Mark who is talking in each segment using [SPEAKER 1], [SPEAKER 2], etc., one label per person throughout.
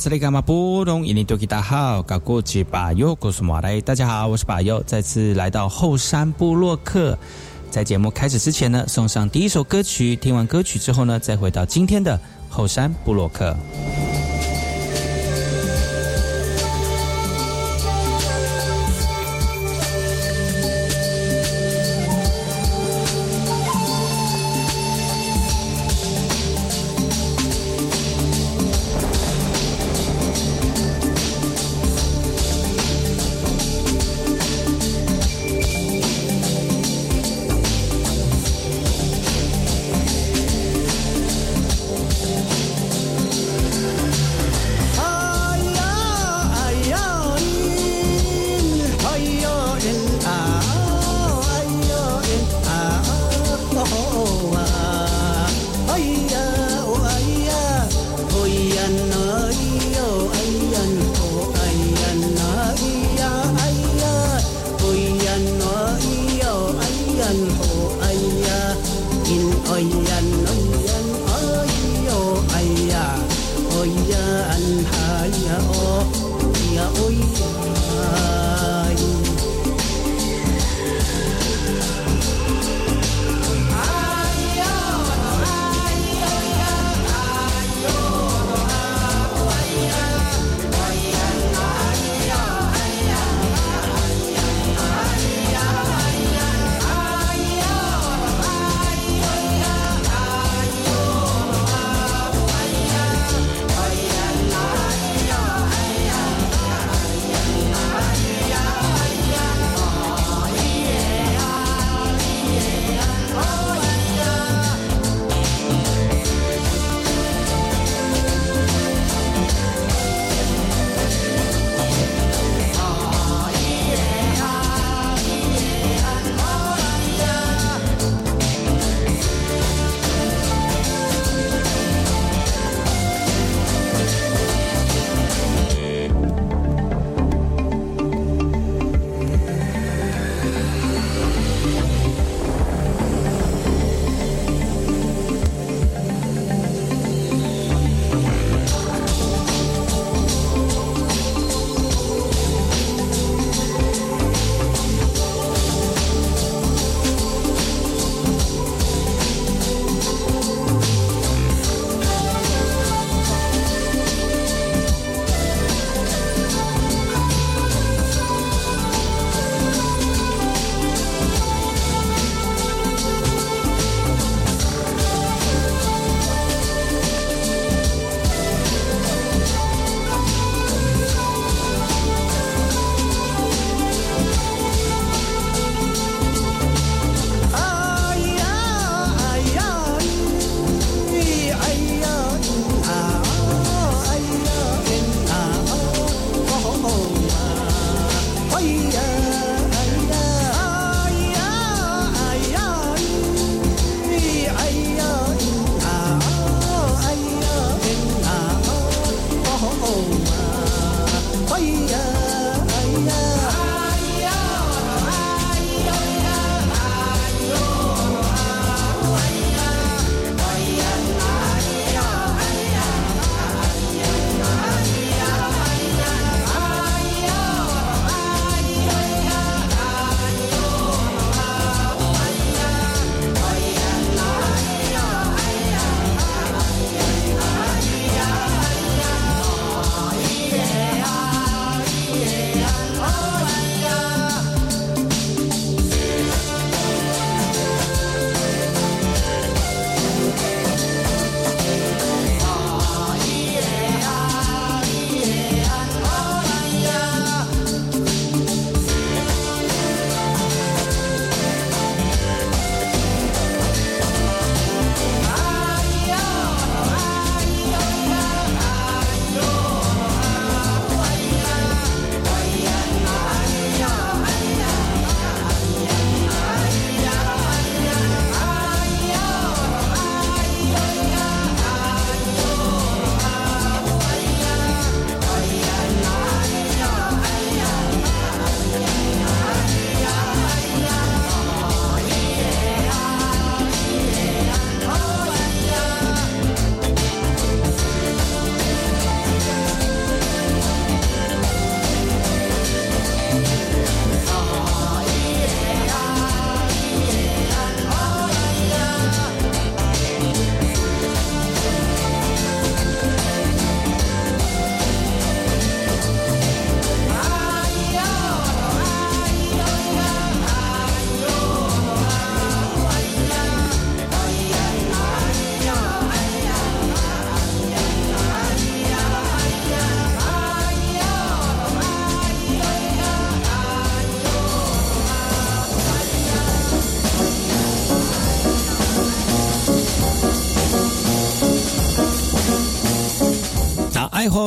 [SPEAKER 1] 哎呦，这里干嘛不懂？印尼多吉大好，搞过去把右，告诉马雷，大家好，我是巴尤，再次来到后山部落客。在节目开始之前呢，送上第一首歌曲。听完歌曲之后呢，再回到今天的后山部落客。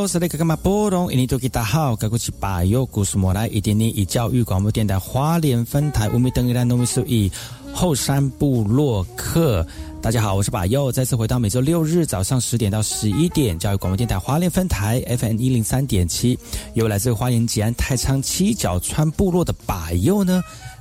[SPEAKER 2] 好是那个干嘛波动？印尼多吉大好，该过去把右故事莫来，一点点以教育广播电台花莲分台乌米登伊兰农米苏以后山部落客。大家好，我是把右，再次回到每周六日早上十点到十一点，教育广播电台华联分台 FM 一零三点七，由来自花莲吉安太仓七角川部落的把右呢。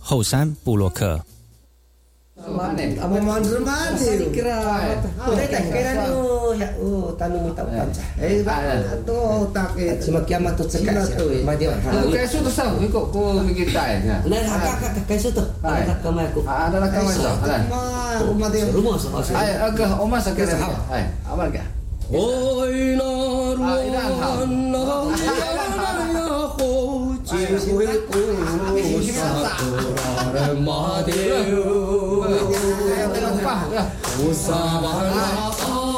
[SPEAKER 2] 后山部落客。
[SPEAKER 3] 会故萨多拉玛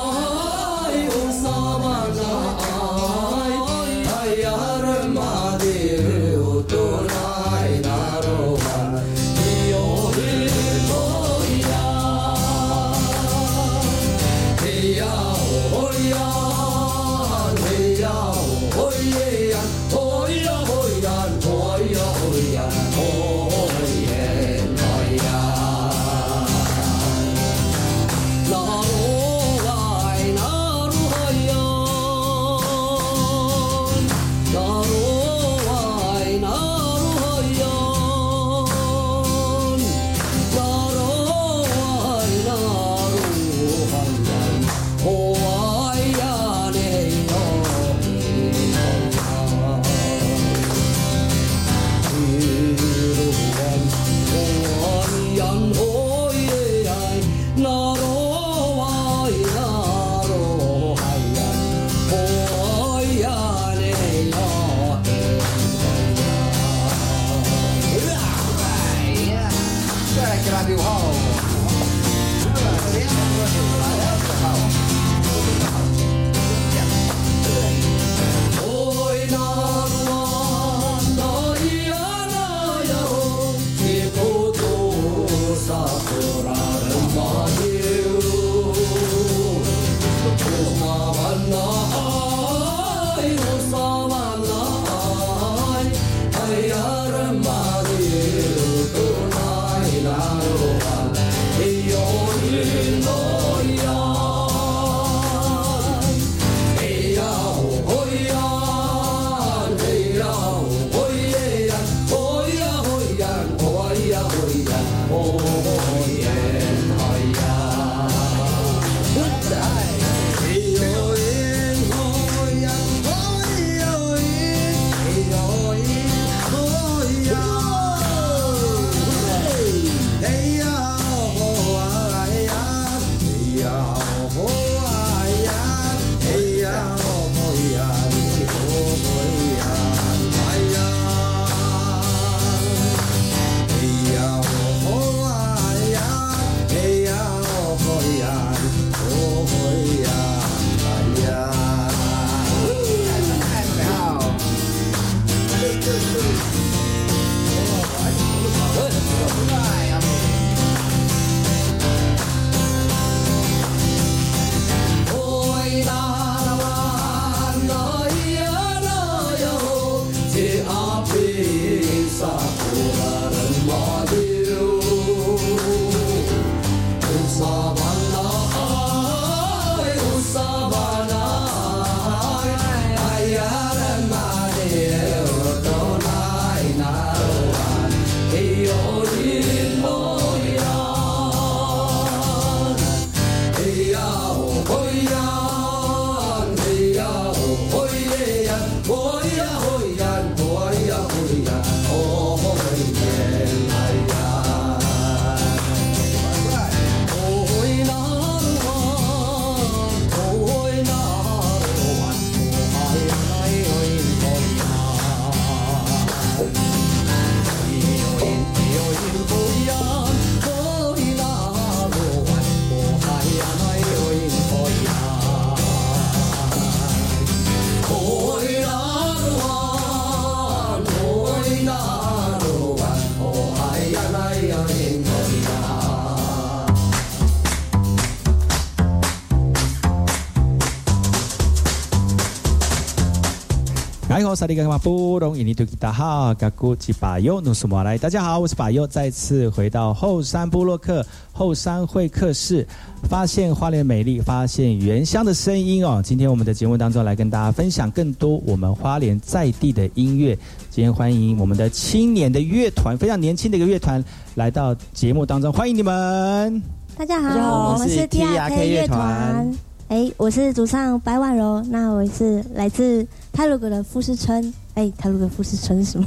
[SPEAKER 3] 萨
[SPEAKER 2] 利格玛布隆伊尼图吉达哈嘎古吉巴尤努苏马来，大家好，我是巴尤，再次回到后山部落克后山会客室，发现花莲美丽，发现原乡的声音哦。今天我们的节目当中来跟大家分享更多我们花莲在地的音乐。今天欢迎我们的青年的乐团，非常年轻的一个乐团来到节目当中，欢迎你们。
[SPEAKER 4] 大家好，
[SPEAKER 5] 家好
[SPEAKER 4] 我们是
[SPEAKER 5] 我是
[SPEAKER 4] TRK 乐团。哎，我是主唱白婉柔，那我是来自泰鲁格的富士村。哎，泰鲁格富士村是什么？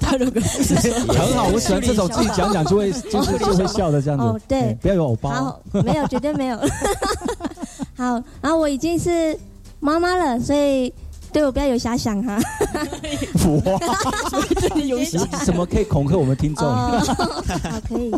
[SPEAKER 5] 泰鲁格
[SPEAKER 2] 很好，我喜欢这种自己讲讲就会就是就会笑的这样子。
[SPEAKER 4] 哦对
[SPEAKER 2] 哎不要有偶包
[SPEAKER 4] 好。，没有，绝对没有。好，然后我已经是妈妈了，所以对我不要有遐想哈。
[SPEAKER 2] 哇，
[SPEAKER 5] 有
[SPEAKER 4] 想
[SPEAKER 2] 什么可以恐吓我们听众？
[SPEAKER 4] 哦，好，可以。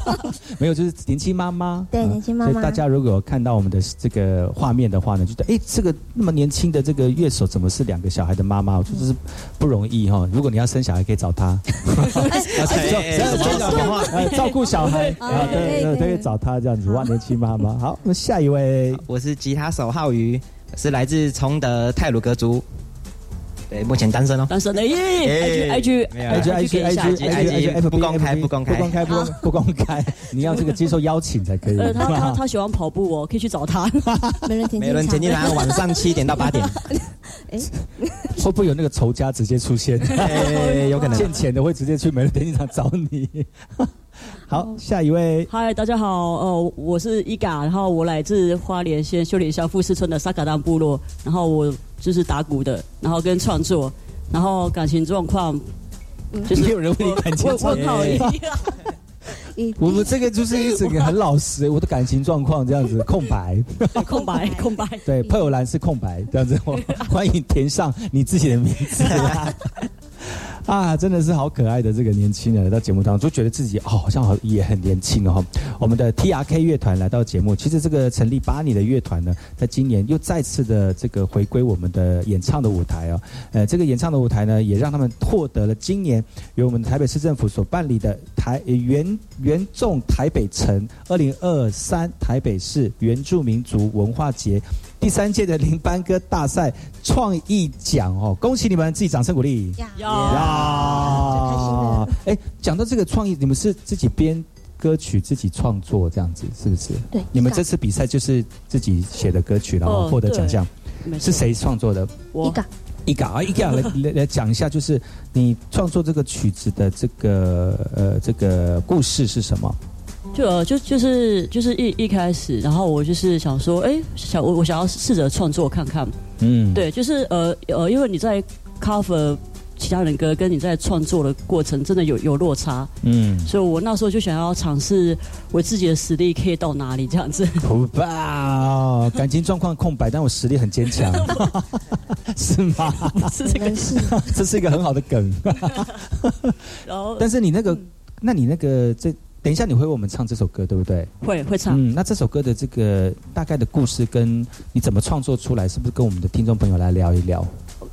[SPEAKER 2] 没有，就是年轻妈妈。
[SPEAKER 4] 对
[SPEAKER 2] 嗯
[SPEAKER 4] 年轻妈妈
[SPEAKER 2] 所以大家如果有看到我们的这个画面的话呢，觉得哎，这个那么年轻的这个乐手怎么是两个小孩的妈妈？我觉得是不容易哈。如果你要生小孩，可以找她。
[SPEAKER 5] 哎
[SPEAKER 2] 生小孩呃照顾小孩
[SPEAKER 4] 哦
[SPEAKER 2] 啊，对对，
[SPEAKER 4] 可以
[SPEAKER 2] 找她这样子。哇，年轻妈妈。好，那下一位。
[SPEAKER 5] 我是吉他手浩宇，是来自崇德泰鲁格族。对，目前单身哦。
[SPEAKER 6] 单身的耶，IG IG
[SPEAKER 5] 没有
[SPEAKER 2] IG IG IG IG
[SPEAKER 5] IG 不公开不公开
[SPEAKER 2] 不公开不公不公开，你要这个接受邀请才可以。
[SPEAKER 6] 呃，他他他喜欢跑步哦，可以去找他。
[SPEAKER 4] 美人田
[SPEAKER 5] 美伦田径
[SPEAKER 4] 场。
[SPEAKER 5] 晚上七点到八点，哎
[SPEAKER 2] 会不会有那个仇家直接出现？
[SPEAKER 5] 哎有可能。
[SPEAKER 2] 欠钱的会直接去美人田径场找你。好，下一位，
[SPEAKER 6] 嗨，大家好，呃，我是伊嘎，然后我来自花莲县秀莲乡富士村的沙卡当部落，然后我就是打鼓的，然后跟创作，然后感情状况就是
[SPEAKER 2] 没有人问你感情
[SPEAKER 6] 问
[SPEAKER 2] 状况。我们这个就是一整个很老实，我的感情状况这样子 空白，
[SPEAKER 6] 空白空白。
[SPEAKER 2] 对，配偶栏是空白这样子，我 欢迎填上你自己的名字。啊，真的是好可爱的这个年轻人来到节目当中，就觉得自己哦好像好也很年轻哦。我们的 TRK 乐团来到节目，其实这个成立八年的乐团呢，在今年又再次的这个回归我们的演唱的舞台哦。呃，这个演唱的舞台呢，也让他们获得了今年由我们台北市政府所办理的台原原众台北城二零二三台北市原住民族文化节第三届的林班歌大赛创意奖哦，恭喜你们，自己掌声鼓励。
[SPEAKER 4] 呀
[SPEAKER 6] 呀
[SPEAKER 4] 最开心的
[SPEAKER 2] 哎，讲到这个创意，你们是自己编歌曲、自己创作这样子，是不是？
[SPEAKER 4] 对，
[SPEAKER 2] 你们这次比赛就是自己写的歌曲，然后
[SPEAKER 6] 哦
[SPEAKER 2] 获得奖项，是？谁创作的？
[SPEAKER 6] 我
[SPEAKER 4] 一个
[SPEAKER 2] 一个啊，一个来 来来讲一下，就是你创作这个曲子的这个呃这个故事是什么？
[SPEAKER 6] 就呃就就是就是一一开始，然后我就是想说，哎，想我我想要试着创作看看，
[SPEAKER 2] 嗯，
[SPEAKER 6] 对，就是呃呃，因为你在 cover 其他人歌，跟你在创作的过程真的有有落差，
[SPEAKER 2] 嗯，
[SPEAKER 6] 所以我那时候就想要尝试我自己的实力可以到哪里这样子。
[SPEAKER 2] 不吧，感情状况空白，但我实力很坚强，是吗？
[SPEAKER 6] 是这个，
[SPEAKER 4] 是
[SPEAKER 2] 这是一个很好的梗。
[SPEAKER 6] 然后
[SPEAKER 2] 但是你那个，那你那个这，等一下你会为我们唱这首歌，对不对？
[SPEAKER 6] 会会唱，
[SPEAKER 2] 嗯，那这首歌的这个大概的故事跟你怎么创作出来，是不是跟我们的听众朋友来聊一聊？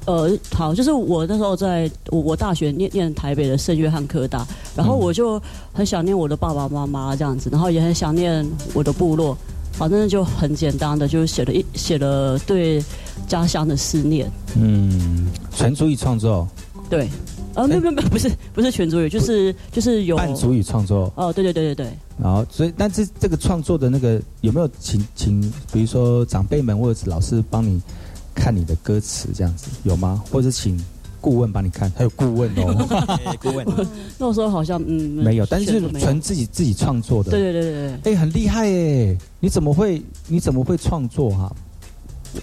[SPEAKER 6] 呃，好，就是我那时候在我我大学念念台北的圣约翰科大，然后我就很想念我的爸爸妈妈这样子，然后也很想念我的部落，反正就很简单的，就是写了一写了对家乡的思念，
[SPEAKER 2] 嗯，纯主义创作，
[SPEAKER 6] 对，呃，没有没有没有，不是不是全主语，就是就是有
[SPEAKER 2] 半主语创作，
[SPEAKER 6] 哦，对对对对对，
[SPEAKER 2] 然后所以，但是这个创作的那个有没有请请，比如说长辈们或者是老师帮你看你的歌词这样子有吗？或者请顾问帮你看？还有顾问哦，
[SPEAKER 5] 哎顾问，
[SPEAKER 6] 那时候好像嗯
[SPEAKER 2] 没有，但是纯自己自己创作的。
[SPEAKER 6] 对对对对对，
[SPEAKER 2] 哎，很厉害哎！你怎么会你怎么会创作哈、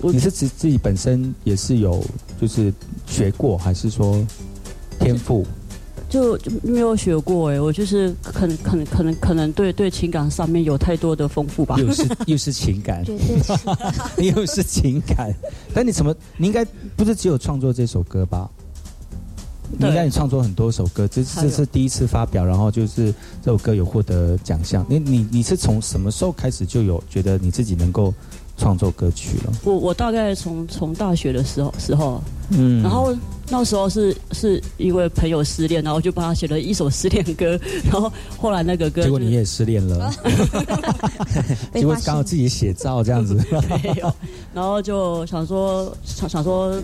[SPEAKER 6] 我
[SPEAKER 2] 你是自自己本身也是有就是学过，还是说天赋？
[SPEAKER 6] 就就没有学过哎，我就是可能可能可能可能对对情感上面有太多的丰富吧。
[SPEAKER 2] 又是又是情感，
[SPEAKER 4] 绝对是
[SPEAKER 2] 又是情感。但你怎么？你应该不是只有创作这首歌吧？你
[SPEAKER 6] 对
[SPEAKER 2] 应该也创作很多首歌，这这是第一次发表，然后就是这首歌有获得奖项。你你你是从什么时候开始就有觉得你自己能够创作歌曲了？
[SPEAKER 6] 我我大概从从大学的时候时候，
[SPEAKER 2] 嗯
[SPEAKER 6] 然后那时候是是因为朋友失恋，然后就帮他写了一首失恋歌，然后后来那个歌就
[SPEAKER 2] 结果你也失恋了，结果刚好自己写照这样子。
[SPEAKER 6] 没有，然后就想说想想说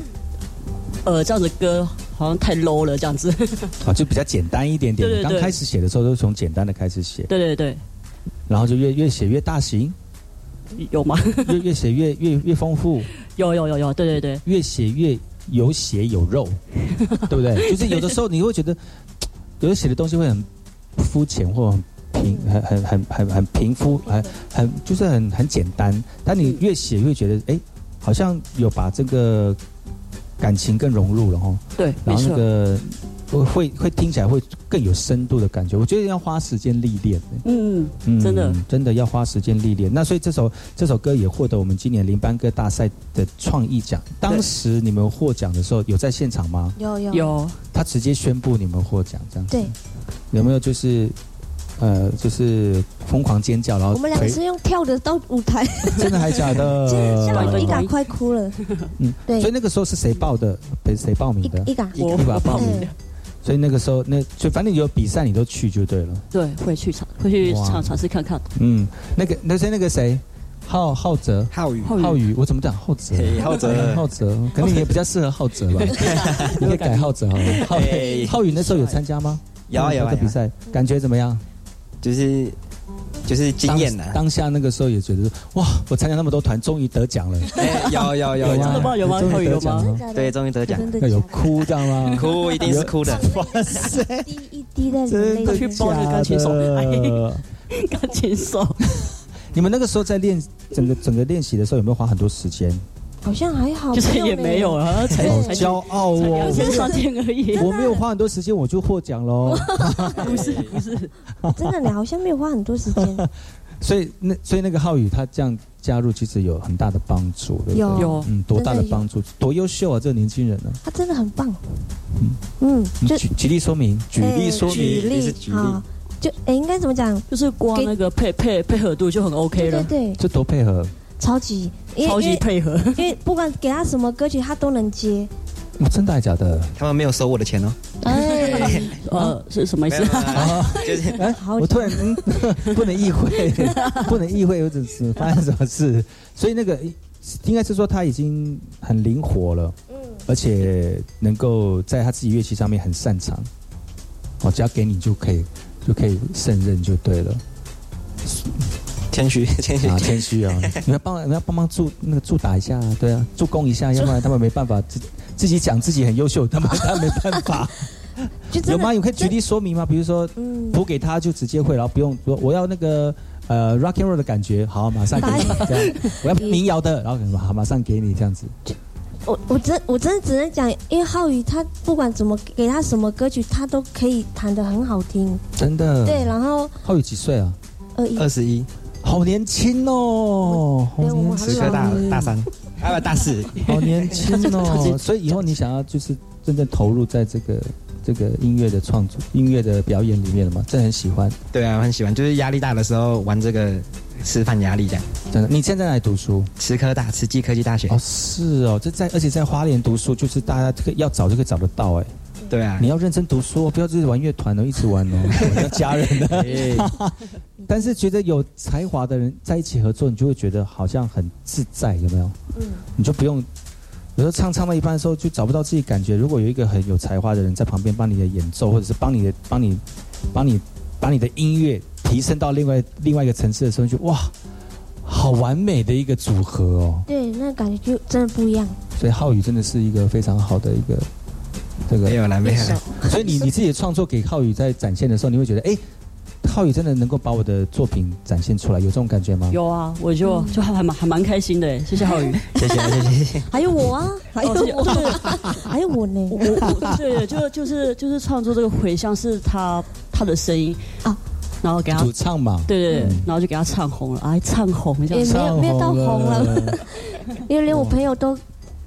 [SPEAKER 6] 呃，这样子歌好像太 low 了，这样子。
[SPEAKER 2] 啊，就比较简单一点点。
[SPEAKER 6] 对对对
[SPEAKER 2] 刚开始写的时候都是从简单的开始写，
[SPEAKER 6] 对对对，
[SPEAKER 2] 然后就越越写越大型，
[SPEAKER 6] 有吗？
[SPEAKER 2] 越越写越越越丰富，
[SPEAKER 6] 有有有有，对对对，
[SPEAKER 2] 越写越有血有肉，对不对？就是有的时候你会觉得，有的写的东西会很肤浅或很平，很很很很很平肤，很很就是很很简单。但你越写越觉得，哎，好像有把这个感情更融入了哦。
[SPEAKER 6] 对，没
[SPEAKER 2] 然后那
[SPEAKER 6] 错。
[SPEAKER 2] 个会会会听起来会更有深度的感觉。我觉得要花时间历练。
[SPEAKER 6] 嗯，
[SPEAKER 2] 嗯
[SPEAKER 6] 真的
[SPEAKER 2] 真的要花时间历练。那所以这首这首歌也获得我们今年林班歌大赛的创意奖。当时你们获奖的时候有在现场吗？
[SPEAKER 4] 有有
[SPEAKER 6] 有
[SPEAKER 2] 他直接宣布你们获奖，这样子
[SPEAKER 4] 对，
[SPEAKER 2] 有没有就是呃就是疯狂尖叫，然后
[SPEAKER 4] 我们两个是用跳的到舞台，
[SPEAKER 2] 真的还假的？
[SPEAKER 4] 真的一嘎快哭了。
[SPEAKER 2] 嗯，
[SPEAKER 4] 对
[SPEAKER 2] 所以那个时候是谁报的？被谁报名的？
[SPEAKER 4] 一一嘎，
[SPEAKER 6] 我
[SPEAKER 2] 一把报名
[SPEAKER 4] 嗯。
[SPEAKER 2] 所以那个时候，那就反正有比赛你都去就对了。
[SPEAKER 6] 对，会去尝，会去
[SPEAKER 2] 哇
[SPEAKER 6] 尝尝试看看。
[SPEAKER 2] 嗯，那个那是那个谁，浩浩哲。
[SPEAKER 5] 浩宇，
[SPEAKER 6] 浩宇，
[SPEAKER 2] 我怎么讲浩哲？
[SPEAKER 5] 浩哲
[SPEAKER 2] 浩哲，可能你也比较适合浩哲吧？你可以改浩哲好了。浩
[SPEAKER 5] 嘿
[SPEAKER 2] 浩宇那时候有参加吗？
[SPEAKER 5] 有啊有啊
[SPEAKER 2] 比赛，感觉怎么样？
[SPEAKER 5] 就是就是经验呐
[SPEAKER 2] 当，当下那个时候也觉得，哇，我参加那么多团，终于得奖了。
[SPEAKER 5] 哎有有有
[SPEAKER 6] 真的吗？有吗？
[SPEAKER 2] 终于得奖了。
[SPEAKER 5] 对，终于得奖，
[SPEAKER 4] 真的
[SPEAKER 2] 要有哭，这样吗？
[SPEAKER 5] 哭一定是哭的，
[SPEAKER 2] 哇塞，
[SPEAKER 4] 一滴一滴的眼
[SPEAKER 2] 真的
[SPEAKER 4] 泪真的？
[SPEAKER 6] 去包那个钢琴手钢琴手，
[SPEAKER 2] 你们那个时候在练整个整个练习的时候，有没有花很多时间？
[SPEAKER 4] 好像还好，
[SPEAKER 6] 就是也没有
[SPEAKER 4] 啊。
[SPEAKER 6] 啊，才
[SPEAKER 2] 好骄傲哦！
[SPEAKER 6] 三天而已。
[SPEAKER 2] 我没有花很多时间，我就获奖喽。
[SPEAKER 6] 不是不是，
[SPEAKER 4] 真的，你好像没有花很多时间。
[SPEAKER 2] 所以那所以那个浩宇他这样加入，其实有很大的帮助，对不对？
[SPEAKER 4] 有
[SPEAKER 6] 有
[SPEAKER 2] 嗯，多大的帮助？多优秀啊！这个年轻人呢？
[SPEAKER 4] 他真的很棒。嗯，嗯
[SPEAKER 2] 你举举例说明，举例说明。
[SPEAKER 5] 举例是举例
[SPEAKER 4] 好，就诶，应该怎么讲？
[SPEAKER 6] 就是光那个配配配合度就很 OK 了，
[SPEAKER 4] 对对对，
[SPEAKER 2] 这多配合，
[SPEAKER 4] 超级，
[SPEAKER 6] 超级配合。
[SPEAKER 4] 因为不管给他什么歌曲，他都能接。
[SPEAKER 2] 哦真的还假的？
[SPEAKER 5] 他们没有收我的钱哦，
[SPEAKER 4] 哎，
[SPEAKER 6] 呃，是什么意思
[SPEAKER 2] 哎，
[SPEAKER 4] 好
[SPEAKER 2] 我突然嗯，不能意会，不能意会，有只是发生什么事？所以那个应该是说他已经很灵活了，
[SPEAKER 4] 嗯，
[SPEAKER 2] 而且能够在他自己乐器上面很擅长。哦，只要给你就可以，就可以胜任就对了。
[SPEAKER 5] 谦虚谦虚
[SPEAKER 2] 啊，，谦虚啊！你要帮，你要帮忙助那个助打一下，对啊，助攻一下，要不然他们没办法自自己讲自己很优秀，他们他没办法。有吗？有可以举例说明吗？比如说
[SPEAKER 4] 嗯，
[SPEAKER 2] 谱给他就直接会，然后不用说我要那个呃 rock and roll 的感觉，好，马上给你 这样。我要民谣的，然后好马上给你这样子。
[SPEAKER 4] 我我真我真的只能讲，因为浩宇他不管怎么给他什么歌曲，他都可以弹得很好听。
[SPEAKER 2] 真的。
[SPEAKER 4] 对，，然后
[SPEAKER 2] 浩宇几岁啊？
[SPEAKER 4] 二一
[SPEAKER 5] 二十一，
[SPEAKER 2] 好年轻哦，好
[SPEAKER 4] 对我们
[SPEAKER 2] 年轻，
[SPEAKER 5] 时刻大
[SPEAKER 4] 嗯
[SPEAKER 5] 大三，啊不大四，
[SPEAKER 2] 好年轻哦。所以以后你想要就是真正投入在这个这个音乐的创作、音乐的表演里面了吗？真的很喜欢，
[SPEAKER 5] 对啊，我很喜欢，就是压力大的时候玩这个示范压力这样。
[SPEAKER 2] 真的。你现在在哪里读书？
[SPEAKER 5] 慈科大，慈济科技大学
[SPEAKER 2] 哦，，是哦，这在而且在花莲读书，就是大家这个要找就可以找得到哎。
[SPEAKER 5] 对啊
[SPEAKER 2] 你，要认真读书哦，不要自己玩乐团哦，一直玩哦，要家人的。
[SPEAKER 5] 哎
[SPEAKER 2] 但是觉得有才华的人在一起合作，你就会觉得好像很自在，有没有？
[SPEAKER 4] 嗯，
[SPEAKER 2] 你就不用，有时候唱唱到一半的时候就找不到自己感觉。如果有一个很有才华的人在旁边帮你的演奏，或者是帮你的帮你帮你把你的音乐提升到另外另外一个层次的时候，就哇，好完美的一个组合哦。
[SPEAKER 4] 对，那感觉就真的不一样。
[SPEAKER 2] 所以浩宇真的是一个非常好的一个这个。
[SPEAKER 5] 没有了，没有了，
[SPEAKER 2] 所以你你自己的创作给浩宇在展现的时候，你会觉得，哎、浩宇真的能够把我的作品展现出来，有这种感觉吗？
[SPEAKER 6] 有啊，我就就还蛮还蛮开心的，谢谢浩宇。
[SPEAKER 5] 谢谢谢谢。谢谢。
[SPEAKER 4] 还有我啊，还有我，还有我呢。
[SPEAKER 6] 我我对，就就是就是创作这个回响是他他的声音。
[SPEAKER 4] 啊。
[SPEAKER 6] 然后给他
[SPEAKER 2] 主唱嘛，
[SPEAKER 6] 对对对
[SPEAKER 2] 嗯，
[SPEAKER 6] 然后就给他唱红了，哎，唱红。
[SPEAKER 4] 也没有没有到红了，
[SPEAKER 2] 了，
[SPEAKER 4] 因为连我朋友都，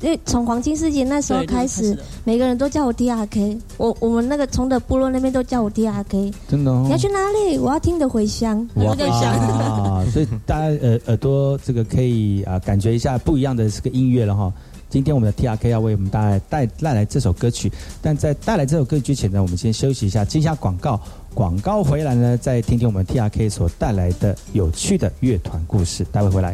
[SPEAKER 4] 因为从黄金世界那时候开始，每个人都叫我 D R K，我我们那个从的部落那边都叫我 D R K。
[SPEAKER 2] 真的哦。
[SPEAKER 4] 你要去哪里？我要听的回乡，我在想，
[SPEAKER 2] 啊，所以大家呃耳朵这个可以啊、感觉一下不一样的这个音乐了哈。今天我们的 T R K 要为我们带来带带来这首歌曲，但在带来这首歌曲之前呢，我们先休息一下，接一下广告。广告回来呢，再听听我们 T R K 所带来的有趣的乐团故事。待会回来。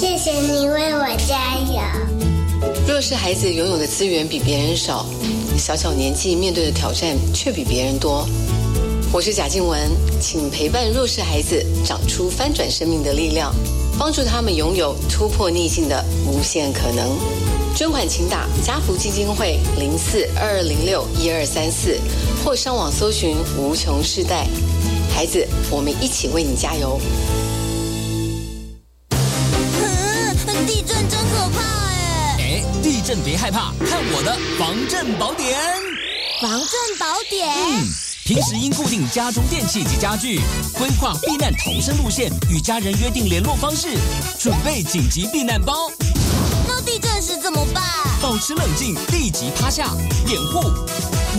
[SPEAKER 7] 谢谢你为我加油。
[SPEAKER 8] 弱势孩子拥有的资源比别人少，小小年纪面对的挑战却比别人多。我是贾静雯，请陪伴弱势孩子长出翻转生命的力量，帮助他们拥有突破逆境的无限可能。捐款请打家福基金会零四二二零六一二三四，或上网搜寻无穷世代。孩子，我们一起为你加油。
[SPEAKER 9] 震
[SPEAKER 10] 别害怕，看我的防震宝典。
[SPEAKER 9] 防震宝典。
[SPEAKER 10] 嗯，平时应固定家中电器及家具，规划避难逃生路线，与家人约定联络方式，准备紧急避难包。
[SPEAKER 9] 那地震时怎么办？
[SPEAKER 10] 保持冷静，立即趴下，掩护，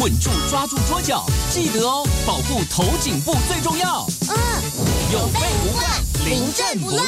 [SPEAKER 10] 稳住，抓住桌角，记得哦，保护头颈部最重要。
[SPEAKER 9] 嗯，
[SPEAKER 10] 有备无患，临阵不乱。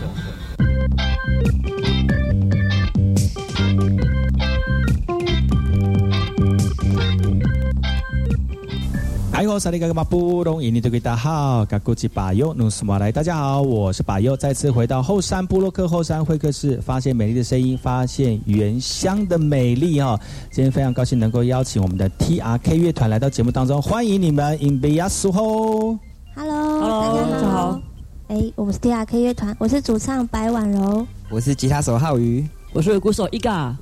[SPEAKER 2] 萨利嘎嘎马布隆，印尼对大家好，嘎古吉巴尤努斯马来，大家好，我是巴尤，再次回到后山部落克后山会客室，发现美丽的声音，发现原乡的美丽哈、哦。今天非常高兴能够邀请我们的 TRK 乐团来到节目当中，欢迎你们，In b e y a s u h o
[SPEAKER 6] Hello，Hello，
[SPEAKER 4] 大家好
[SPEAKER 6] 大家好。
[SPEAKER 4] 哎，我们是 TRK 乐团，我是主唱白婉柔。
[SPEAKER 5] 我是吉他手浩宇，
[SPEAKER 6] 我是鼓手伊嘎。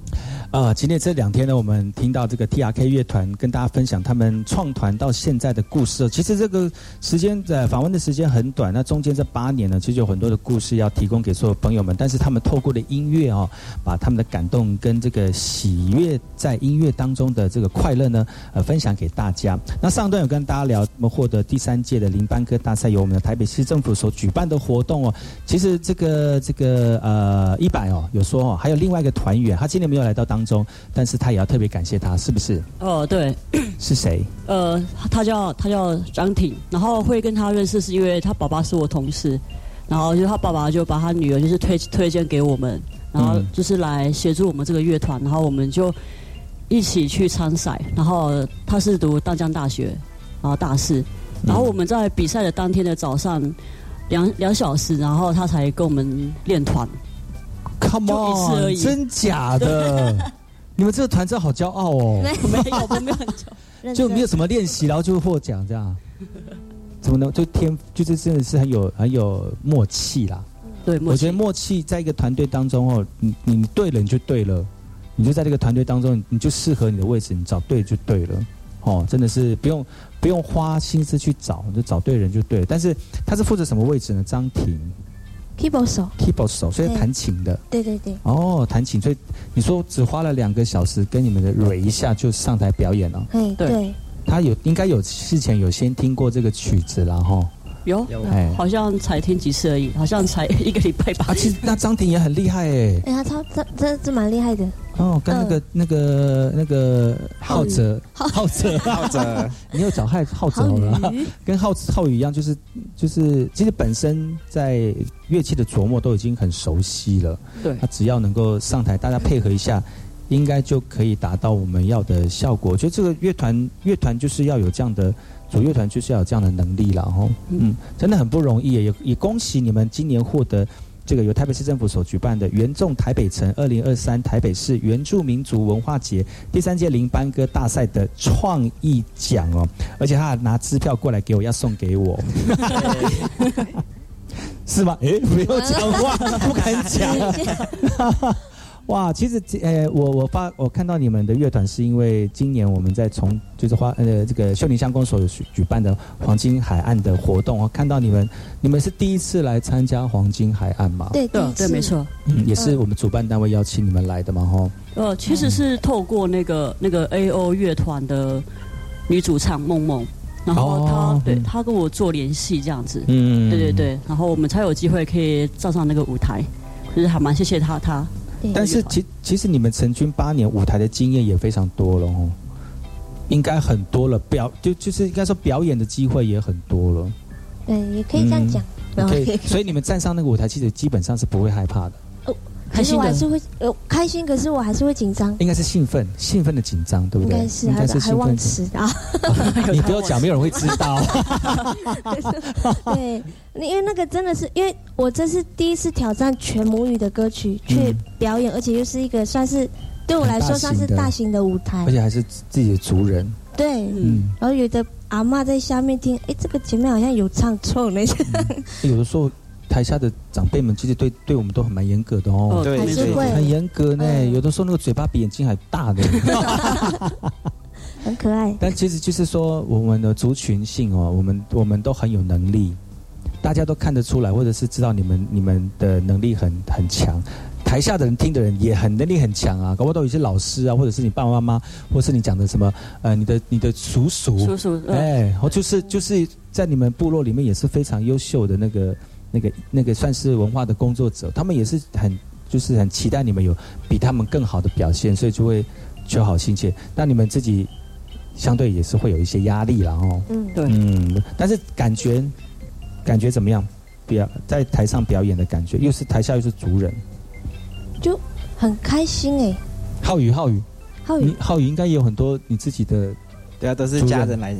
[SPEAKER 2] 呃，今天这两天呢，我们听到这个 T R K 乐团跟大家分享他们创团到现在的故事。其实这个时间在访问的时间很短，那中间这八年呢，其实有很多的故事要提供给所有朋友们。但是他们透过的音乐哦，把他们的感动跟这个喜悦在音乐当中的这个快乐呢，呃，分享给大家。那上段有跟大家聊，我们获得第三届的林班歌大赛，由我们的台北市政府所举办的活动哦。其实这个这个呃一百哦，有说哦，还有另外一个团员，他今年没有来到当。当中，但是他也要特别感谢他，是不是？
[SPEAKER 6] 哦，对，
[SPEAKER 2] 是谁？
[SPEAKER 6] 呃，他叫他叫张挺，然后会跟他认识是因为他爸爸是我同事，然后就他爸爸就把他女儿就是推推荐给我们，然后就是来协助我们这个乐团，然后我们就一起去参赛，然后他是读大江大学，然后大四，然后我们在比赛的当天的早上两两小时，然后他才跟我们练团。
[SPEAKER 2] Come on，真假的？你们这个团真好骄傲哦！
[SPEAKER 6] 没有，我没有很骄
[SPEAKER 2] 就没有什么练习，然后就获奖这样？怎么能就天就是真的是很有很有默契啦？
[SPEAKER 6] 对，
[SPEAKER 2] 我觉得默契在一个团队当中哦，你你对了你就对了，你就在这个团队当中，你就适合你的位置，你找对就对了。哦，真的是不用不用花心思去找，就找对人就对了。但是他是负责什么位置呢？张婷。
[SPEAKER 4] Keyboard 手
[SPEAKER 2] ，keyboard 手，所以弹琴的。
[SPEAKER 4] 对对对。
[SPEAKER 2] 哦，弹琴，所以你说只花了两个小时跟你们的蕊一下就上台表演了。
[SPEAKER 4] 嗯，对。
[SPEAKER 2] 他有应该有事前有先听过这个曲子然后
[SPEAKER 6] 有，哎，好像才听几次而已，好像才一个礼拜吧。
[SPEAKER 2] 其实那张婷也很厉害哎。
[SPEAKER 4] 哎，他超这这这蛮厉害的。
[SPEAKER 2] 哦，跟那个那个那个浩哲，浩哲，
[SPEAKER 5] 浩哲，
[SPEAKER 2] 你又找害浩哲了？跟浩浩宇一样，就是就是，其实本身在乐器的琢磨都已经很熟悉了。
[SPEAKER 6] 对，
[SPEAKER 2] 他只要能够上台，大家配合一下，应该就可以达到我们要的效果。我觉得这个乐团乐团就是要有这样的主乐团，就是要有这样的能力了。哈，嗯，真的很不容易，也也恭喜你们今年获得。这个由台北市政府所举办的“原众台北城二零二三台北市原住民族文化节”第三届林班歌大赛的创意奖哦，而且他还拿支票过来给我，要送给我，是吗？哎，没有讲话，不敢讲。哇，其实呃，我我发我看到你们的乐团是因为今年我们在从就是花呃这个秀林乡公所举办的黄金海岸的活动，我看到你们你们是第一次来参加黄金海岸吗？
[SPEAKER 4] 对对
[SPEAKER 6] 对，没错，
[SPEAKER 2] 嗯，也是我们主办单位邀请你们来的嘛，吼。
[SPEAKER 6] 呃，其实是透过那个那个 A O 乐团的女主唱梦梦，然后她对她跟我做联系这样子，嗯，对对对，然后我们才有机会可以站上那个舞台，就是还蛮谢谢她她。
[SPEAKER 2] 但是其其实你们成军八年，舞台的经验也非常多了哦，应该很多了表就就是应该说表演的机会也很多了。
[SPEAKER 4] 对，也可以这样讲。
[SPEAKER 2] 可以，所以你们站上那个舞台，其实基本上是不会害怕的。
[SPEAKER 4] 开心我还是会呃开心，可是我还是会紧张。
[SPEAKER 2] 应该是兴奋，兴奋的紧张，对不对？
[SPEAKER 4] 应该是，应该是还忘词啊！
[SPEAKER 2] 你不要讲，没有人会知道。
[SPEAKER 4] 对，因为那个真的是，因为我这是第一次挑战全母语的歌曲去表演，而且又是一个算是对我来说算是大型的舞台，
[SPEAKER 2] 而且还是自己的族人。
[SPEAKER 4] 对，嗯。然后有的阿妈在下面听，哎，这个前面好像有唱错那些。
[SPEAKER 2] 有的时候。台下的长辈们其实对对我们都很蛮严格的哦，
[SPEAKER 5] 对，
[SPEAKER 2] 很严格呢。有的时候那个嘴巴比眼睛还大的，
[SPEAKER 4] 很可爱。
[SPEAKER 2] 但其实就是说，我们的族群性哦，我们我们都很有能力，大家都看得出来，或者是知道你们你们的能力很很强。台下的人听的人也很能力很强啊，搞不好都有些老师啊，或者是你爸爸妈妈，或是你讲的什么呃，你的你的叔叔
[SPEAKER 6] 叔叔，
[SPEAKER 2] 哎，然后就是就是在你们部落里面也是非常优秀的那个。那个那个算是文化的工作者，他们也是很就是很期待你们有比他们更好的表现，所以就会求好心切。那你们自己相对也是会有一些压力了哦。
[SPEAKER 6] 嗯，对。
[SPEAKER 2] 嗯，但是感觉感觉怎么样？表在台上表演的感觉，又是台下又是族人，
[SPEAKER 4] 就很开心哎。
[SPEAKER 2] 浩宇，浩宇，
[SPEAKER 4] 浩宇，
[SPEAKER 2] 浩宇应该也有很多你自己的，
[SPEAKER 5] 对啊，都是家人来。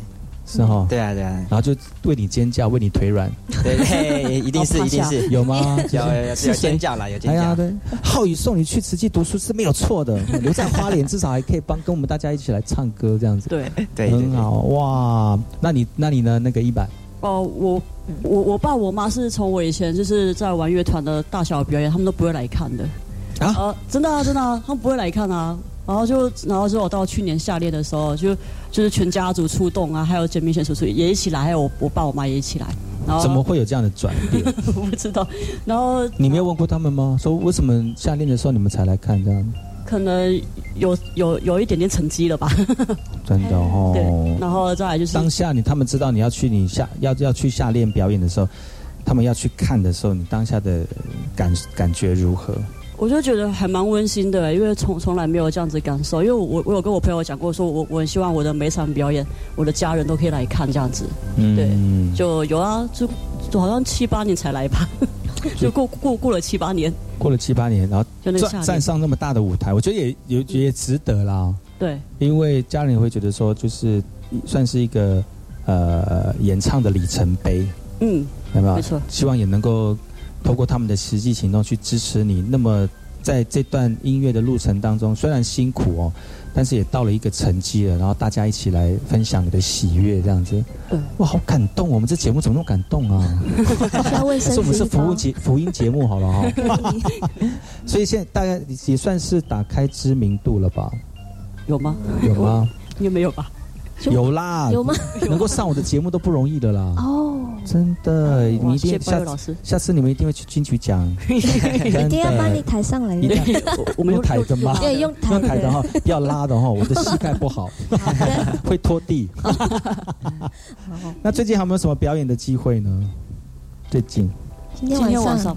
[SPEAKER 2] 是哈，
[SPEAKER 5] 对啊对啊，
[SPEAKER 2] 然后就为你尖叫，为你腿软，
[SPEAKER 5] 对，一定是一定是
[SPEAKER 2] 有吗？
[SPEAKER 5] 有有尖叫啦，有尖叫。
[SPEAKER 2] 对，浩宇送你去慈济读书是没有错的，留在花莲至少还可以帮跟我们大家一起来唱歌这样子，
[SPEAKER 6] 对
[SPEAKER 5] 对，
[SPEAKER 2] 很好哇。那你那你呢？那个一百，
[SPEAKER 6] 哦，我我我爸我妈是从我以前就是在玩乐团的大小表演，他们都不会来看的
[SPEAKER 2] 啊
[SPEAKER 6] 真的啊，真的啊，他们不会来看啊。然后就，然后之后到去年夏练的时候，就就是全家族出动啊，还有简明贤叔叔也一起来，还有我我爸我妈也一起来。然后
[SPEAKER 2] 怎么会有这样的转变？
[SPEAKER 6] 我不知道。然后
[SPEAKER 2] 你没有问过他们吗？说为什么夏练的时候你们才来看这样？
[SPEAKER 6] 可能有有有一点点成绩了吧。
[SPEAKER 2] 真的哦。
[SPEAKER 6] 对。然后再来就是
[SPEAKER 2] 当下你他们知道你要去你下要要去夏练表演的时候，他们要去看的时候，你当下的感感觉如何？
[SPEAKER 6] 我就觉得还蛮温馨的，因为从从来没有这样子感受。因为我我有跟我朋友讲过，说我我很希望我的每场表演，我的家人都可以来看这样子。
[SPEAKER 2] 嗯，
[SPEAKER 6] 对，就有啊，就就好像七八年才来吧，就 过过过了七八年，
[SPEAKER 2] 过了七八年，然后
[SPEAKER 6] 就那
[SPEAKER 2] 站站上那么大的舞台，我觉得也也也值得啦。
[SPEAKER 6] 对，
[SPEAKER 2] 因为家人也会觉得说，就是算是一个呃演唱的里程碑。
[SPEAKER 6] 嗯，
[SPEAKER 2] 有没有？
[SPEAKER 6] 没错，
[SPEAKER 2] 希望也能够。透过他们的实际行动去支持你，那么在这段音乐的路程当中，虽然辛苦哦，但是也到了一个成绩了。然后大家一起来分享你的喜悦，这样子，哇，好感动！我们这节目怎么那么感动啊？是我们是福音节福音节目好了哈。所以现在大概也算是打开知名度了吧？
[SPEAKER 6] 有吗？
[SPEAKER 2] 有吗？
[SPEAKER 6] 应该没有吧？
[SPEAKER 2] 有啦，
[SPEAKER 4] 有吗？
[SPEAKER 2] 能够上我的节目都不容易的啦。
[SPEAKER 4] 哦，
[SPEAKER 2] 真的，你一定下
[SPEAKER 6] 次，
[SPEAKER 2] 下次你们一定会去金曲奖，
[SPEAKER 4] 一定要把你抬上来。
[SPEAKER 2] 我们 用抬的吗？
[SPEAKER 4] 对，用
[SPEAKER 2] 用抬的哈，不要拉的哈，我的膝盖不好，会拖地。那最近还有没有什么表演的机会呢？最近，
[SPEAKER 4] 今天晚上，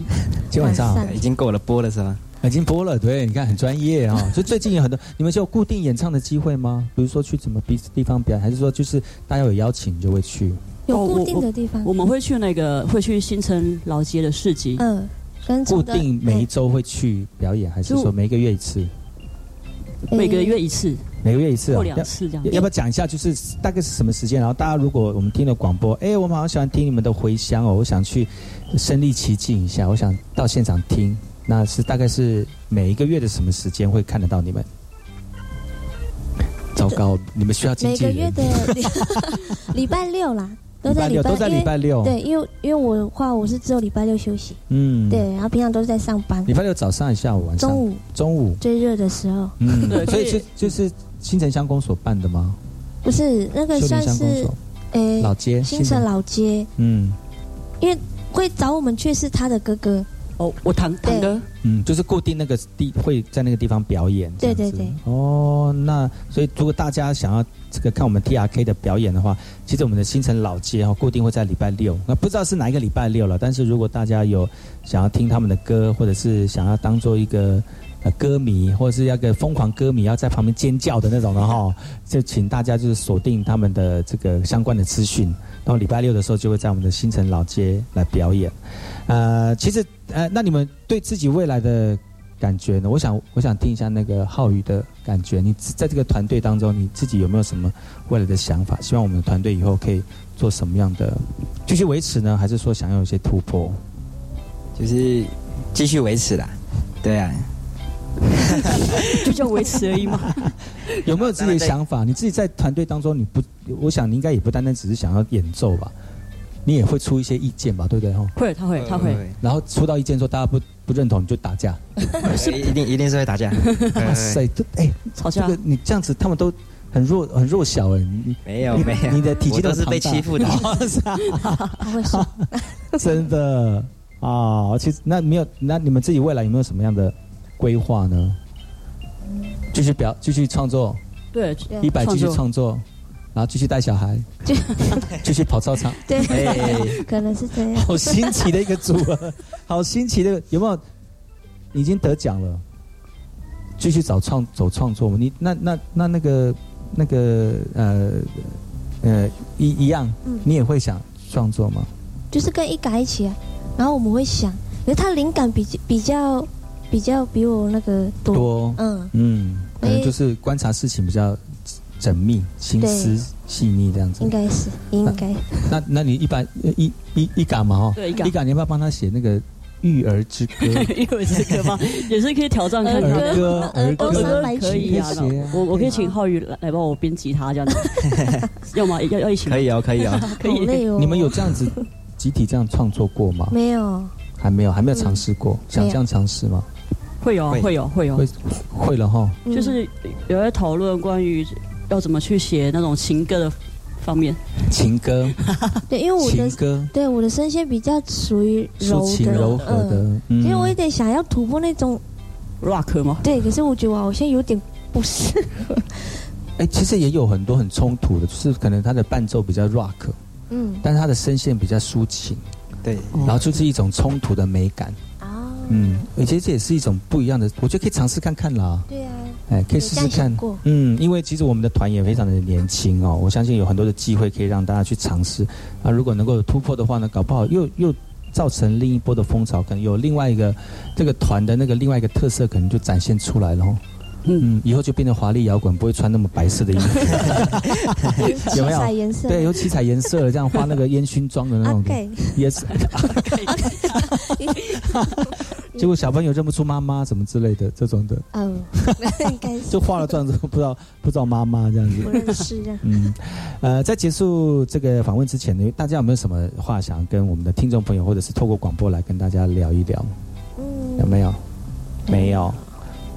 [SPEAKER 2] 今天晚上
[SPEAKER 5] 已经够了播了是吧？
[SPEAKER 2] 已经播了，对，你看很专业啊。所以最近有很多，你们有固定演唱的机会吗？比如说去什么地地方表演，还是说就是大家有邀请就会去？
[SPEAKER 4] 有固定的地方，
[SPEAKER 6] 我们会去那个会去新城老街的市集。
[SPEAKER 4] 嗯，
[SPEAKER 2] 固定每一周会去表演，还是说每个月一次？
[SPEAKER 6] 每个月一次，
[SPEAKER 2] 每个月一次，
[SPEAKER 6] 或两次这样。
[SPEAKER 2] 要不要讲一下，就是大概是什么时间？然后大家如果我们听了广播，哎，我们好喜欢听你们的回乡哦，我想去身临其境一下，我想到现场听。那是大概是每一个月的什么时间会看得到你们？糟糕，你们需要经纪人。
[SPEAKER 4] 每个月的礼 拜六啦，都在
[SPEAKER 2] 礼拜都在礼拜六。
[SPEAKER 4] 对，因为因为我的话，我是只有礼拜六休息。
[SPEAKER 2] 嗯，
[SPEAKER 4] 对，然后平常都是在上班。
[SPEAKER 2] 礼拜六早上、还是下午、晚
[SPEAKER 4] 上、中午、
[SPEAKER 2] 中午
[SPEAKER 4] 最热的时候。
[SPEAKER 2] 嗯，对，所以是就是新城乡公所办的吗？
[SPEAKER 4] 不是，那个算是
[SPEAKER 2] 诶老街
[SPEAKER 4] 新城老街。
[SPEAKER 2] 嗯，
[SPEAKER 4] 因为会找我们去是他的哥哥。
[SPEAKER 6] 哦，我堂堂哥，
[SPEAKER 2] 嗯，就是固定那个地会在那个地方表演，
[SPEAKER 4] 对对对。
[SPEAKER 2] 哦，那所以如果大家想要这个看我们 T R K 的表演的话，其实我们的新城老街哈，固定会在礼拜六。那不知道是哪一个礼拜六了，但是如果大家有想要听他们的歌，或者是想要当做一个呃歌迷，或者是要个疯狂歌迷要在旁边尖叫的那种的哈，就请大家就是锁定他们的这个相关的资讯，然后礼拜六的时候就会在我们的新城老街来表演。呃，其实呃，那你们对自己未来的感觉呢？我想，我想听一下那个浩宇的感觉。你在这个团队当中，你自己有没有什么未来的想法？希望我们的团队以后可以做什么样的继续维持呢？还是说想要一些突破？
[SPEAKER 5] 就是继续维持啦。对啊，
[SPEAKER 6] 就叫维持而已嘛。
[SPEAKER 2] 有没有自己的想法？你自己在团队当中，你不，我想你应该也不单单只是想要演奏吧。你也会出一些意见吧，对不对？哈，
[SPEAKER 6] 会，他会，他会。
[SPEAKER 2] 然后出到意见说大家不不认同，就打架。
[SPEAKER 5] 一定一定是会打架。
[SPEAKER 2] 哇塞，这哎，
[SPEAKER 6] 吵架。
[SPEAKER 2] 这个你这样子，他们都很弱，很弱小哎。
[SPEAKER 5] 没有没有，
[SPEAKER 2] 你的体积
[SPEAKER 5] 都是被欺负的。
[SPEAKER 4] 他会说，
[SPEAKER 2] 真的啊。其实那没有，那你们自己未来有没有什么样的规划呢？继续表，继续创作。
[SPEAKER 6] 对，
[SPEAKER 2] 一百继续创作。然后继续带小孩，继续跑操场，
[SPEAKER 4] 对，可能是这样。
[SPEAKER 2] 好新奇的一个组合，好新奇的，有没有？已经得奖了，继续找创走创作。你那那那那个那个呃呃一一样，你也会想创作吗？
[SPEAKER 4] 就是跟一改一起啊，然后我们会想，因为他灵感比比较比较比我那个
[SPEAKER 2] 多，
[SPEAKER 4] 嗯
[SPEAKER 2] 嗯，可能就是观察事情比较。缜密、心思细腻这样子，
[SPEAKER 4] 应该是应该。
[SPEAKER 2] 那那你一般一一一嘎嘛哈？
[SPEAKER 6] 对一
[SPEAKER 2] 嘎，你要不要帮他写那个育儿之歌，
[SPEAKER 6] 育儿之歌吗？也是可以挑战看看。
[SPEAKER 2] 儿歌儿歌
[SPEAKER 6] 可以啊我我可以请浩宇来来帮我编吉他这样子，要吗？要要一起？
[SPEAKER 5] 可以啊，可以啊。
[SPEAKER 6] 可以。
[SPEAKER 4] 累哦。
[SPEAKER 2] 你们有这样子集体这样创作过吗？
[SPEAKER 4] 没有？
[SPEAKER 2] 还没有，还没有尝试过，想这样尝试吗？
[SPEAKER 6] 会有，会有，会有，
[SPEAKER 2] 会会了哈。
[SPEAKER 6] 就是有在讨论关于要怎么去写那种情歌的方面。
[SPEAKER 2] 情歌，
[SPEAKER 4] 对，因为我的
[SPEAKER 2] 情歌，
[SPEAKER 4] 对我的声线比较属于柔
[SPEAKER 2] 抒情
[SPEAKER 4] 的，
[SPEAKER 2] 柔和的
[SPEAKER 4] 嗯，
[SPEAKER 2] 嗯
[SPEAKER 4] 因为我有点想要突破那种
[SPEAKER 6] rock 吗？
[SPEAKER 4] 对，可是我觉得我好像有点不适合。
[SPEAKER 2] 哎，其实也有很多很冲突的，就是可能他的伴奏比较 rock，
[SPEAKER 4] 嗯，
[SPEAKER 2] 但是它的声线比较抒情，
[SPEAKER 5] 对，
[SPEAKER 2] 然后就是一种冲突的美感。嗯，而且这也是一种不一样的，我觉得可以尝试看看啦。
[SPEAKER 4] 对啊，
[SPEAKER 2] 哎，可以试试看。嗯，因为其实我们的团也非常的年轻哦，我相信有很多的机会可以让大家去尝试。啊，如果能够突破的话呢，搞不好又又造成另一波的风潮，可能有另外一个这个团的那个另外一个特色，可能就展现出来了哦。嗯，以后就变成华丽摇滚，不会穿那么白色的衣服，有没有？
[SPEAKER 4] 七彩颜色
[SPEAKER 2] 对，有七彩颜色的，这样画那个烟熏妆的那种是。结果小朋友认不出妈妈什么之类的这种的，
[SPEAKER 4] 嗯，应该是
[SPEAKER 2] 就画了妆之后，不知道不知道妈妈这样子，
[SPEAKER 4] 不认识这样。
[SPEAKER 2] 嗯，呃，在结束这个访问之前呢，大家有没有什么话想跟我们的听众朋友，或者是透过广播来跟大家聊一聊？
[SPEAKER 4] 嗯，
[SPEAKER 2] 有没有？没有。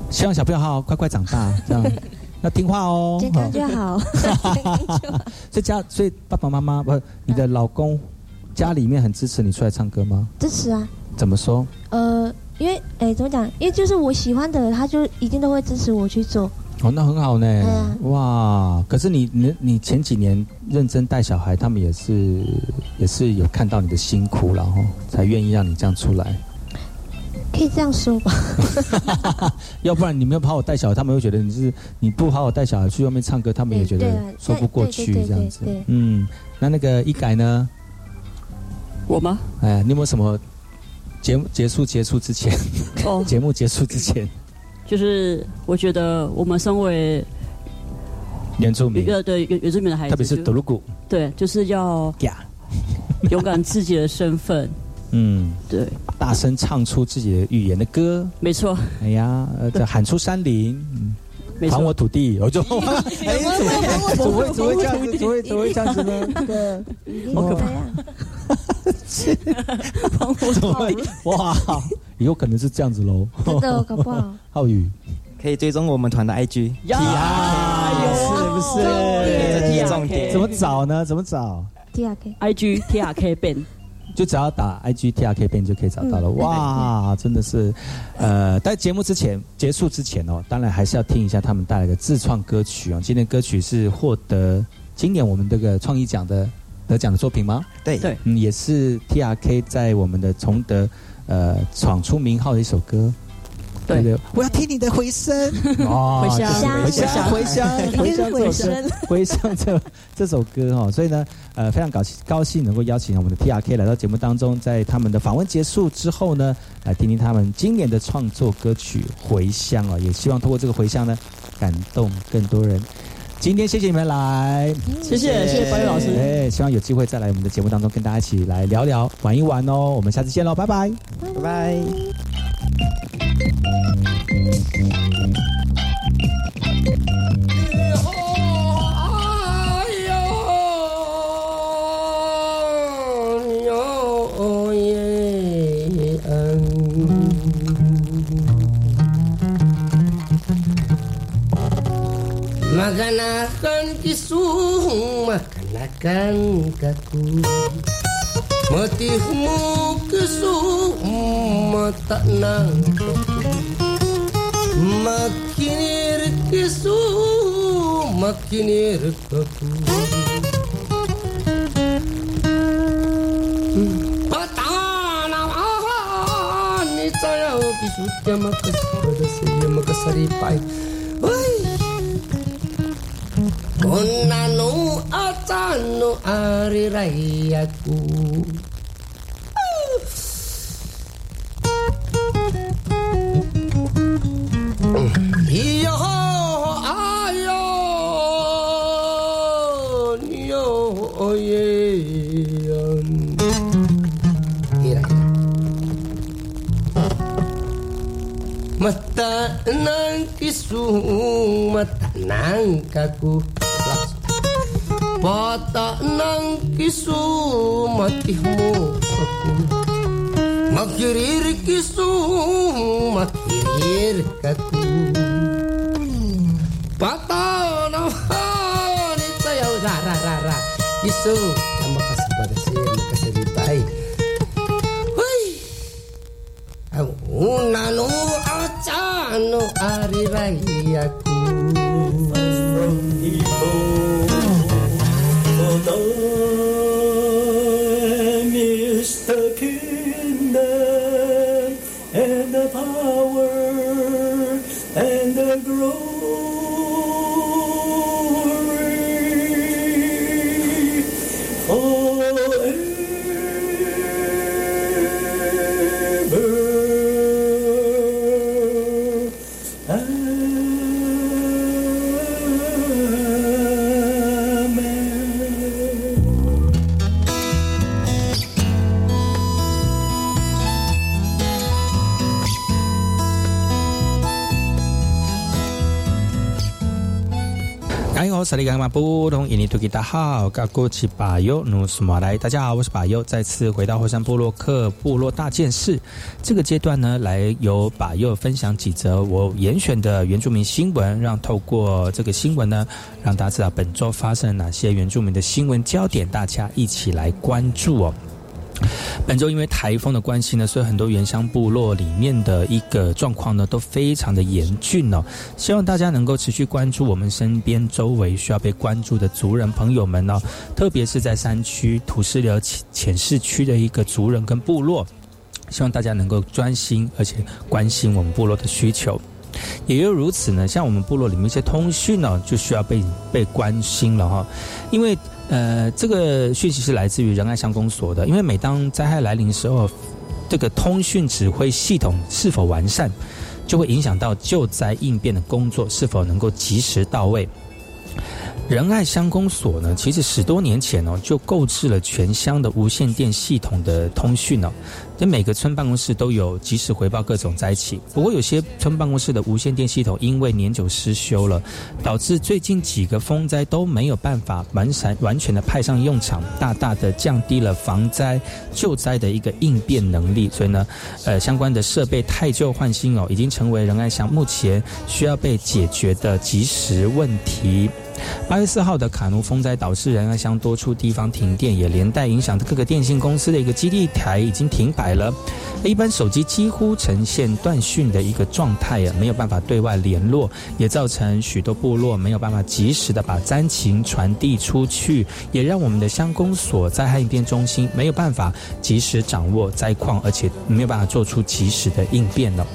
[SPEAKER 2] 希望小朋友好好乖乖长大，这样要听话哦。
[SPEAKER 4] 健康就好。
[SPEAKER 2] 所以家，所以爸爸妈妈不，你的老公家里面很支持你出来唱歌吗？
[SPEAKER 4] 支持啊，
[SPEAKER 2] 怎么说？
[SPEAKER 4] 呃，因为哎，怎么讲？因为就是我喜欢的，他就一定都会支持我去做。
[SPEAKER 2] 哦，那很好呢。
[SPEAKER 4] 啊
[SPEAKER 2] 哇！可是你你你前几年认真带小孩，他们也是也是有看到你的辛苦，然后才愿意让你这样出来。
[SPEAKER 4] 可以这样说吧。
[SPEAKER 2] 要不然你没有好好带小孩，他们会觉得你是你不好好带小孩去外面唱歌，他们也觉得说不过去
[SPEAKER 4] 对对对
[SPEAKER 2] 这样子
[SPEAKER 4] 对对。
[SPEAKER 2] 嗯，那那个一改呢？
[SPEAKER 6] 我吗？
[SPEAKER 2] 哎，你有没有什么节目结束结束之前？
[SPEAKER 6] 哦
[SPEAKER 2] 节目结束之前，
[SPEAKER 6] 就是我觉得我们身为
[SPEAKER 2] 原住民，
[SPEAKER 6] 个对原原住民的孩子，
[SPEAKER 2] 特别是德鲁古，
[SPEAKER 6] 对，就是要 勇敢自己的身份。
[SPEAKER 2] 嗯，
[SPEAKER 6] 对，
[SPEAKER 2] 大声唱出自己的语言的歌。
[SPEAKER 6] 没错。
[SPEAKER 2] 哎呀，呃，这喊出山林，嗯
[SPEAKER 6] 没
[SPEAKER 2] 还我土地，我就 哎，怎么怎么会怎么会这样子？怎么会怎么会这样子呢？对，
[SPEAKER 4] 好可怕呀！
[SPEAKER 2] 怎么会？哇，以后可能是这样子喽。
[SPEAKER 4] 真的搞不好。
[SPEAKER 2] 浩宇，
[SPEAKER 5] 可以追踪我们团的 IG。
[SPEAKER 2] 呀，是不是？
[SPEAKER 5] 这是重点。
[SPEAKER 2] 怎么找呢？怎么找
[SPEAKER 4] T R K
[SPEAKER 6] I G T R K Ben，
[SPEAKER 2] 就只要打 I G T R K 边就可以找到了。哇，真的是，呃，在节目之前结束之前哦，当然还是要听一下他们带来的自创歌曲哦。今天歌曲是获得今年我们这个创意奖的得奖的作品吗？
[SPEAKER 5] 对。
[SPEAKER 6] 对，
[SPEAKER 2] 嗯，也是 T R K 在我们的崇德呃闯出名号的一首歌。
[SPEAKER 6] 对。
[SPEAKER 2] 对，我要听你的回声，哦
[SPEAKER 6] 回乡
[SPEAKER 2] 回乡，回乡，回乡，
[SPEAKER 4] 回声
[SPEAKER 2] 回乡这 这首歌哦，所以呢，呃，非常高兴高兴能够邀请我们的 T R K 来到节目当中，在他们的访问结束之后呢，来听听他们今年的创作歌曲《回乡》哦，也希望通过这个回乡呢，感动更多人。今天谢谢你们来，
[SPEAKER 6] 谢谢谢谢白宇老师
[SPEAKER 2] 哎，希望有机会再来我们的节目当中跟大家一起来聊聊玩一玩哦。我们下次见喽，拜拜。
[SPEAKER 5] 拜拜。
[SPEAKER 3] Maganakan akan Maganakan kaku. Matihmu kisung mata nang Makinir kisung makinir kaku. Saya kisut yang makasih pada saya makasih pai. Konanu atanu ari rayaku. Iyo Ira mata nang kisu mata nang kaku Bata ng kisumatihmo ako kisu magirir kaku. Bata ng hanit sayaw Rara oh, rara kisu Sama kasih pada saya Makasih ditai. Hei nanu acanu ari rayaku
[SPEAKER 2] 萨利干嘛不同印尼图吉大好，嘎古奇巴尤努斯马来，大家好，我是巴尤，再次回到霍山部落克部落大件事。这个阶段呢，来由巴尤分享几则我严选的原住民新闻，让透过这个新闻呢，让大家知道本周发生了哪些原住民的新闻焦点，大家一起来关注哦。本周因为台风的关系呢，所以很多原乡部落里面的一个状况呢，都非常的严峻哦。希望大家能够持续关注我们身边周围需要被关注的族人朋友们哦，特别是在山区、土石流浅浅市区的一个族人跟部落，希望大家能够专心而且关心我们部落的需求。也就如此呢，像我们部落里面一些通讯呢，就需要被被关心了哈，因为呃，这个讯息是来自于仁爱乡公所的，因为每当灾害来临的时候，这个通讯指挥系统是否完善，就会影响到救灾应变的工作是否能够及时到位。仁爱乡公所呢，其实十多年前哦，就购置了全乡的无线电系统的通讯哦，在每个村办公室都有及时回报各种灾情。不过有些村办公室的无线电系统因为年久失修了，导致最近几个风灾都没有办法完善完全的派上用场，大大的降低了防灾救灾的一个应变能力。所以呢，呃，相关的设备太旧换新哦，已经成为仁爱乡目前需要被解决的及时问题。八月四号的卡努风灾导致仁爱乡多处地方停电，也连带影响各个电信公司的一个基地台已经停摆了。一般手机几乎呈现断讯的一个状态啊，没有办法对外联络，也造成许多部落没有办法及时的把灾情传递出去，也让我们的乡公所灾害应变中心没有办法及时掌握灾况，而且没有办法做出及时的应变了。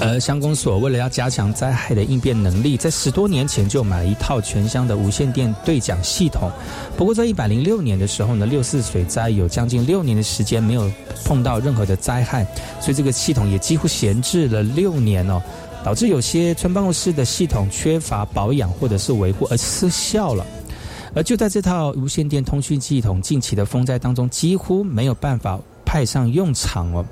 [SPEAKER 2] 而乡公所为了要加强灾害的应变能力，在十多年前就买了一套全乡的无线电对讲系统。不过在一百零六年的时候呢，六四水灾有将近六年的时间没有碰到任何的灾害，所以这个系统也几乎闲置了六年哦，导致有些村办公室的系统缺乏保养或者是维护而失效了。而就在这套无线电通讯系统近期的风灾当中，几乎没有办法派上用场哦。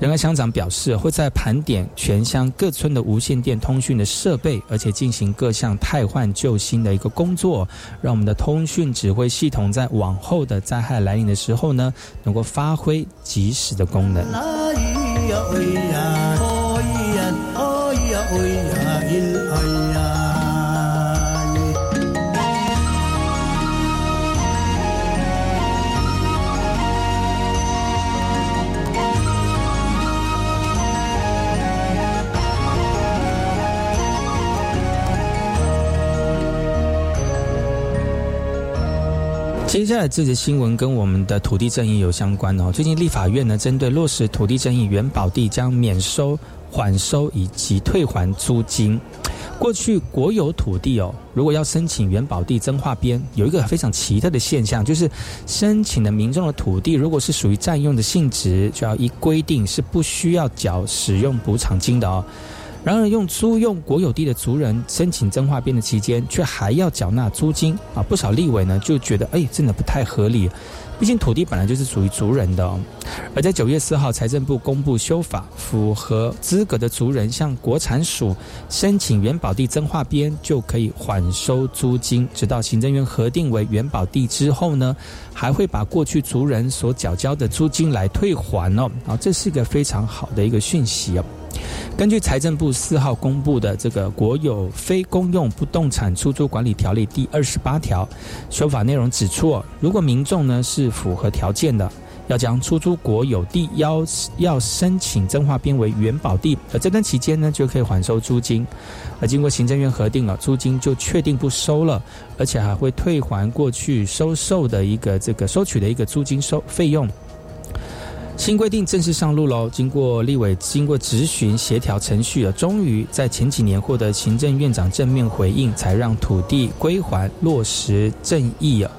[SPEAKER 2] 仁爱乡长表示，会在盘点全乡各村的无线电通讯的设备，而且进行各项汰换救新的一个工作，让我们的通讯指挥系统在往后的灾害来临的时候呢，能够发挥及时的功能。接下来这则新闻跟我们的土地正义有相关哦。最近立法院呢，针对落实土地正义，原保地将免收、缓收以及退还租金。过去国有土地哦，如果要申请原保地增划编，有一个非常奇特的现象，就是申请的民众的土地，如果是属于占用的性质，就要依规定是不需要缴使用补偿金的哦。然而，用租用国有地的族人申请增划编的期间，却还要缴纳租金啊！不少立委呢就觉得，哎，真的不太合理。毕竟土地本来就是属于族人的。而在九月四号，财政部公布修法，符合资格的族人向国产署申请原保地增划编，就可以缓收租金，直到行政院核定为原保地之后呢，还会把过去族人所缴交的租金来退还哦。啊，这是一个非常好的一个讯息哦。根据财政部四号公布的这个《国有非公用不动产出租管理条例》第二十八条说法内容指出，如果民众呢是符合条件的，要将出租国有地要要申请增划编为原保地，而这段期间呢就可以缓收租金，而经过行政院核定了，租金就确定不收了，而且还会退还过去收受的一个这个收取的一个租金收费用。新规定正式上路喽！经过立委经过质询协调程序啊，终于在前几年获得行政院长正面回应，才让土地归还落实正义啊。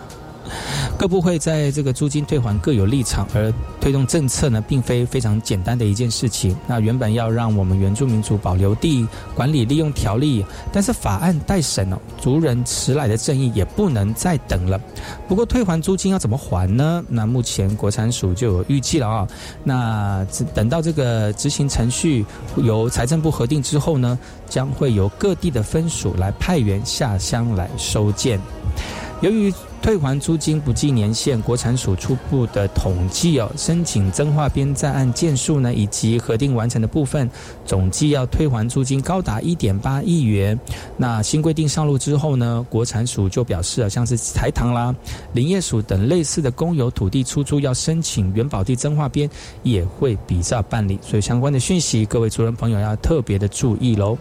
[SPEAKER 2] 各部会在这个租金退还各有立场，而推动政策呢，并非非常简单的一件事情。那原本要让我们原住民族保留地管理利用条例，但是法案待审哦，族人迟来的正义也不能再等了。不过退还租金要怎么还呢？那目前国产署就有预计了啊。那等到这个执行程序由财政部核定之后呢，将会由各地的分署来派员下乡来收件。由于退还租金不计年限，国产署初步的统计哦，申请增划编在案件数呢，以及核定完成的部分，总计要退还租金高达一点八亿元。那新规定上路之后呢，国产署就表示啊，像是台糖啦、林业署等类似的公有土地出租要申请原保地增划编，也会比照办理。所以相关的讯息，各位族人朋友要特别的注意喽。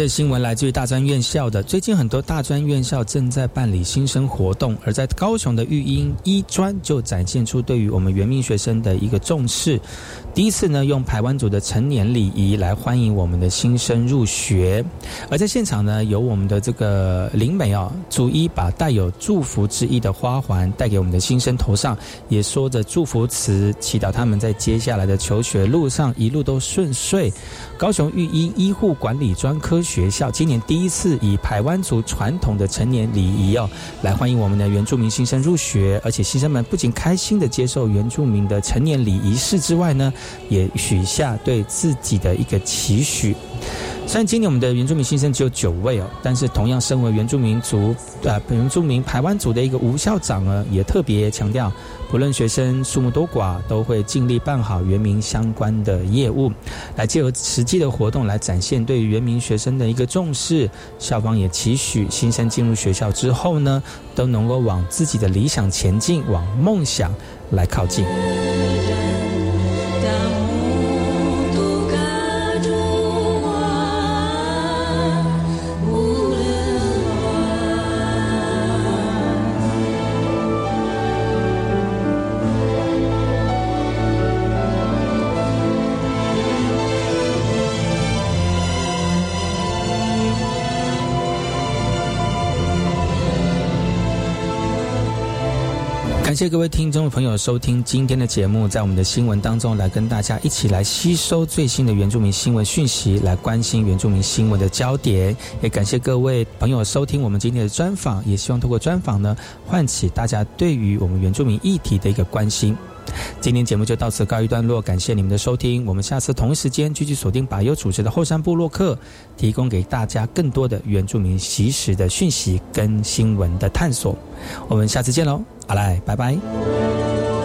[SPEAKER 2] 这新闻来自于大专院校的。最近很多大专院校正在办理新生活动，而在高雄的育英一专就展现出对于我们原民学生的一个重视。第一次呢，用台湾族的成年礼仪来欢迎我们的新生入学。而在现场呢，有我们的这个灵美啊，逐一把带有祝福之意的花环带给我们的新生头上，也说着祝福词，祈祷他们在接下来的求学路上一路都顺遂。高雄育英医护管理专科学校今年第一次以台湾族传统的成年礼仪哦，来欢迎我们的原住民新生入学，而且新生们不仅开心的接受原住民的成年礼仪式之外呢。也许下对自己的一个期许。虽然今年我们的原住民新生只有九位哦，但是同样身为原住民族啊，原住民台湾族的一个吴校长呢，也特别强调，不论学生数目多寡，都会尽力办好原民相关的业务，来借由实际的活动来展现对于原民学生的一个重视。校方也期许新生进入学校之后呢，都能够往自己的理想前进，往梦想来靠近。感谢各位听众朋友收听今天的节目，在我们的新闻当中来跟大家一起来吸收最新的原住民新闻讯息，来关心原住民新闻的焦点。也感谢各位朋友收听我们今天的专访，也希望通过专访呢，唤起大家对于我们原住民议题的一个关心。今天节目就到此告一段落，感谢你们的收听，我们下次同一时间继续锁定把有组织的后山部落客，提供给大家更多的原住民习时的讯息跟新闻的探索。我们下次见喽！好嘞，拜拜。